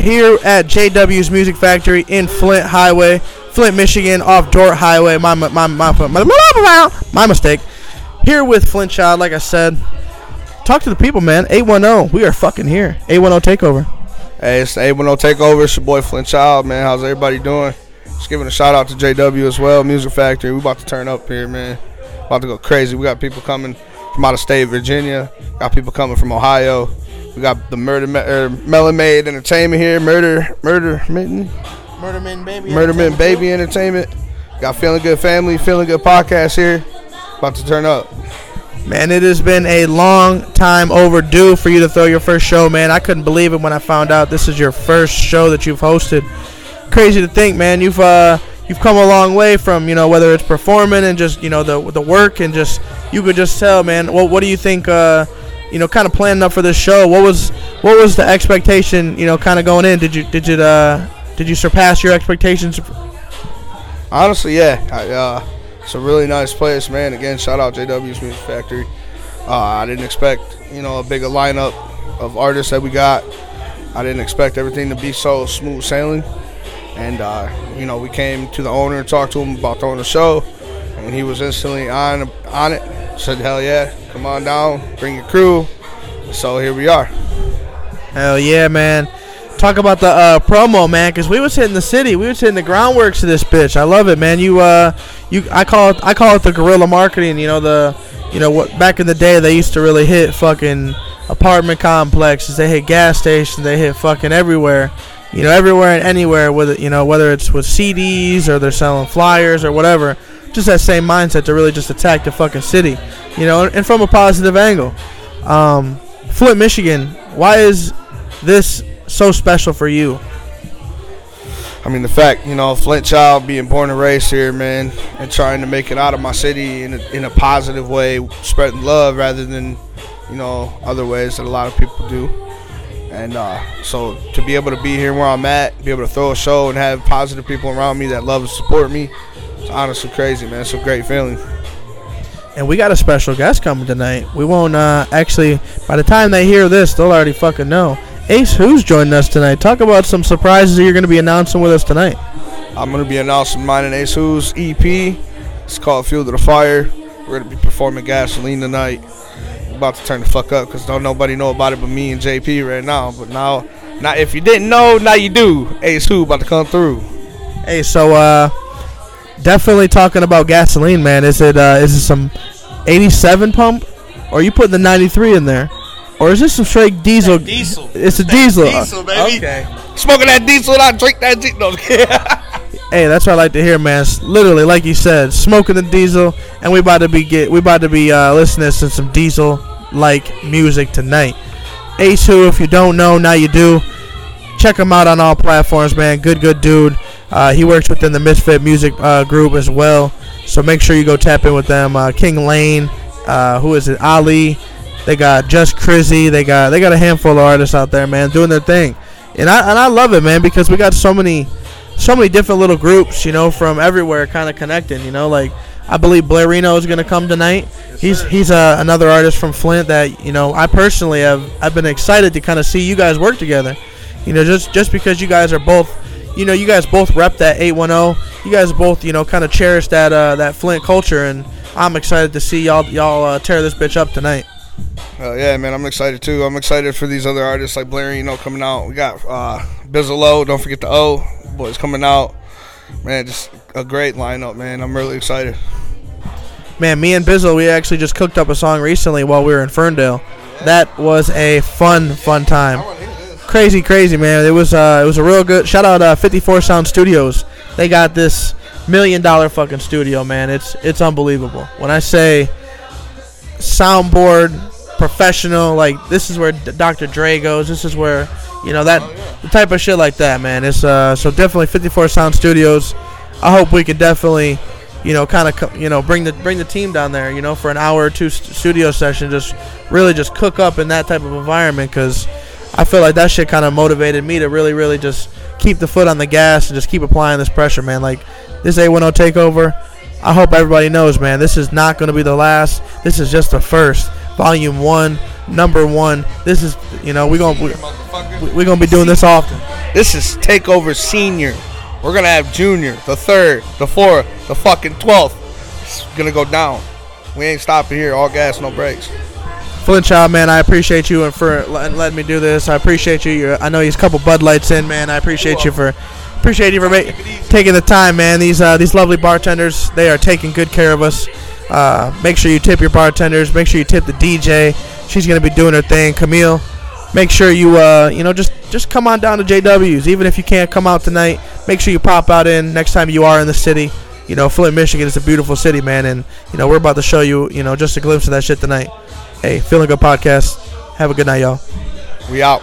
here at JW's Music Factory in Flint Highway, Flint, Michigan, off Dort Highway. My my my my, my, my mistake. Here with Flint Child, like I said. Talk to the people, man. 810. We are fucking here. 810 takeover. Hey, it's the 810 takeover. It's your boy Flint Child, man. How's everybody doing? Just giving a shout out to JW as well, Music Factory. We about to turn up here, man. About to go crazy. We got people coming from out of state, Virginia. Got people coming from Ohio. We got the Murder Me- er, Melon Made Entertainment here. Murder, Murder Mitten, Murder Man Baby. Murder Mitten Baby Entertainment. Got Feeling Good Family, Feeling Good Podcast here. About to turn up. Man, it has been a long time overdue for you to throw your first show, man. I couldn't believe it when I found out this is your first show that you've hosted. Crazy to think, man. You've uh you've come a long way from you know whether it's performing and just you know the the work and just you could just tell, man. What what do you think? Uh, you know, kind of planning up for this show. What was what was the expectation? You know, kind of going in. Did you did you uh did you surpass your expectations? Honestly, yeah. I, uh, it's a really nice place, man. Again, shout out JW's Music Factory. Uh, I didn't expect, you know, a bigger lineup of artists that we got. I didn't expect everything to be so smooth sailing. And, uh, you know, we came to the owner and talked to him about throwing the show. And he was instantly on on it. Said, hell yeah, come on down, bring your crew. So here we are. Hell yeah, man. Talk about the uh, promo, man, because we was hitting the city, we was hitting the groundworks of this bitch. I love it, man. You, uh, you, I call it, I call it the guerrilla marketing. You know the, you know what? Back in the day, they used to really hit fucking apartment complexes. They hit gas stations. They hit fucking everywhere. You know, everywhere and anywhere with it. You know, whether it's with CDs or they're selling flyers or whatever. Just that same mindset to really just attack the fucking city. You know, and from a positive angle. Um, Flint, Michigan. Why is this so special for you? I mean, the fact, you know, Flint child being born and raised here, man, and trying to make it out of my city in a, in a positive way, spreading love rather than, you know, other ways that a lot of people do. And uh, so to be able to be here where I'm at, be able to throw a show and have positive people around me that love and support me, it's honestly crazy, man. It's a great feeling. And we got a special guest coming tonight. We won't uh, actually. By the time they hear this, they'll already fucking know. Ace, who's joining us tonight? Talk about some surprises that you're going to be announcing with us tonight. I'm going to be announcing mine and Ace Who's EP. It's called Field of the Fire. We're going to be performing Gasoline tonight. We're about to turn the fuck up because don't nobody know about it but me and JP right now. But now, now if you didn't know, now you do. Ace Who about to come through. Hey, so uh, definitely talking about gasoline, man. Is it uh, is it some 87 pump, or you put the 93 in there, or is this some straight diesel? diesel. It's a diesel. Diesel, baby. Okay. Smoking that diesel, I drink that diesel. Hey, that's what I like to hear, man. It's literally, like you said, smoking the diesel, and we about to be get we about to be uh, listening to some diesel like music tonight. Ace Who, if you don't know, now you do. Check him out on all platforms, man. Good, good dude. Uh, he works within the Misfit Music uh, group as well, so make sure you go tap in with them. Uh, King Lane, uh, who is it? Ali. They got Just Crizzy. They got they got a handful of artists out there, man, doing their thing, and I and I love it, man, because we got so many so many different little groups, you know, from everywhere, kind of connecting. You know, like I believe Blairino is going to come tonight. he's he's uh, another artist from Flint that you know I personally have I've been excited to kind of see you guys work together. You know, just just because you guys are both, you know, you guys both rep that 810. You guys both, you know, kind of cherish that uh, that Flint culture, and I'm excited to see y'all y'all uh, tear this bitch up tonight. Uh, yeah, man, I'm excited too. I'm excited for these other artists like Blair, you know, coming out. We got uh, Bizzle O, don't forget the O boys coming out. Man, just a great lineup, man. I'm really excited. Man, me and Bizzle, we actually just cooked up a song recently while we were in Ferndale. That was a fun, fun time. Crazy, crazy, man. It was uh, it was a real good. Shout out uh, 54 Sound Studios. They got this million dollar fucking studio, man. It's it's unbelievable. When I say soundboard, professional, like this is where Dr. Dre goes. This is where you know that the type of shit like that, man. It's uh, so definitely 54 Sound Studios. I hope we could definitely, you know, kind of you know bring the bring the team down there, you know, for an hour or two st- studio session, just really just cook up in that type of environment because I feel like that shit kind of motivated me to really really just keep the foot on the gas and just keep applying this pressure, man. Like this 810 takeover. I hope everybody knows, man. This is not going to be the last. This is just the first. Volume one, number one. This is, you know, we're gonna we, we're gonna be doing this often. This is Takeover Senior. We're gonna have Junior, the third, the fourth, the fucking twelfth. It's gonna go down. We ain't stopping here. All gas, no brakes. Flint Child, man, I appreciate you and for letting, letting me do this. I appreciate you. You're, I know he's a couple Bud Lights in, man. I appreciate you for appreciate you for ma- taking the time, man. These uh, these lovely bartenders, they are taking good care of us. Uh, make sure you tip your bartenders. Make sure you tip the DJ. She's gonna be doing her thing. Camille, make sure you uh, you know just just come on down to JW's. Even if you can't come out tonight, make sure you pop out in next time you are in the city. You know, Flint, Michigan is a beautiful city, man, and you know we're about to show you, you know, just a glimpse of that shit tonight. Hey, feeling good podcast. Have a good night, y'all. We out.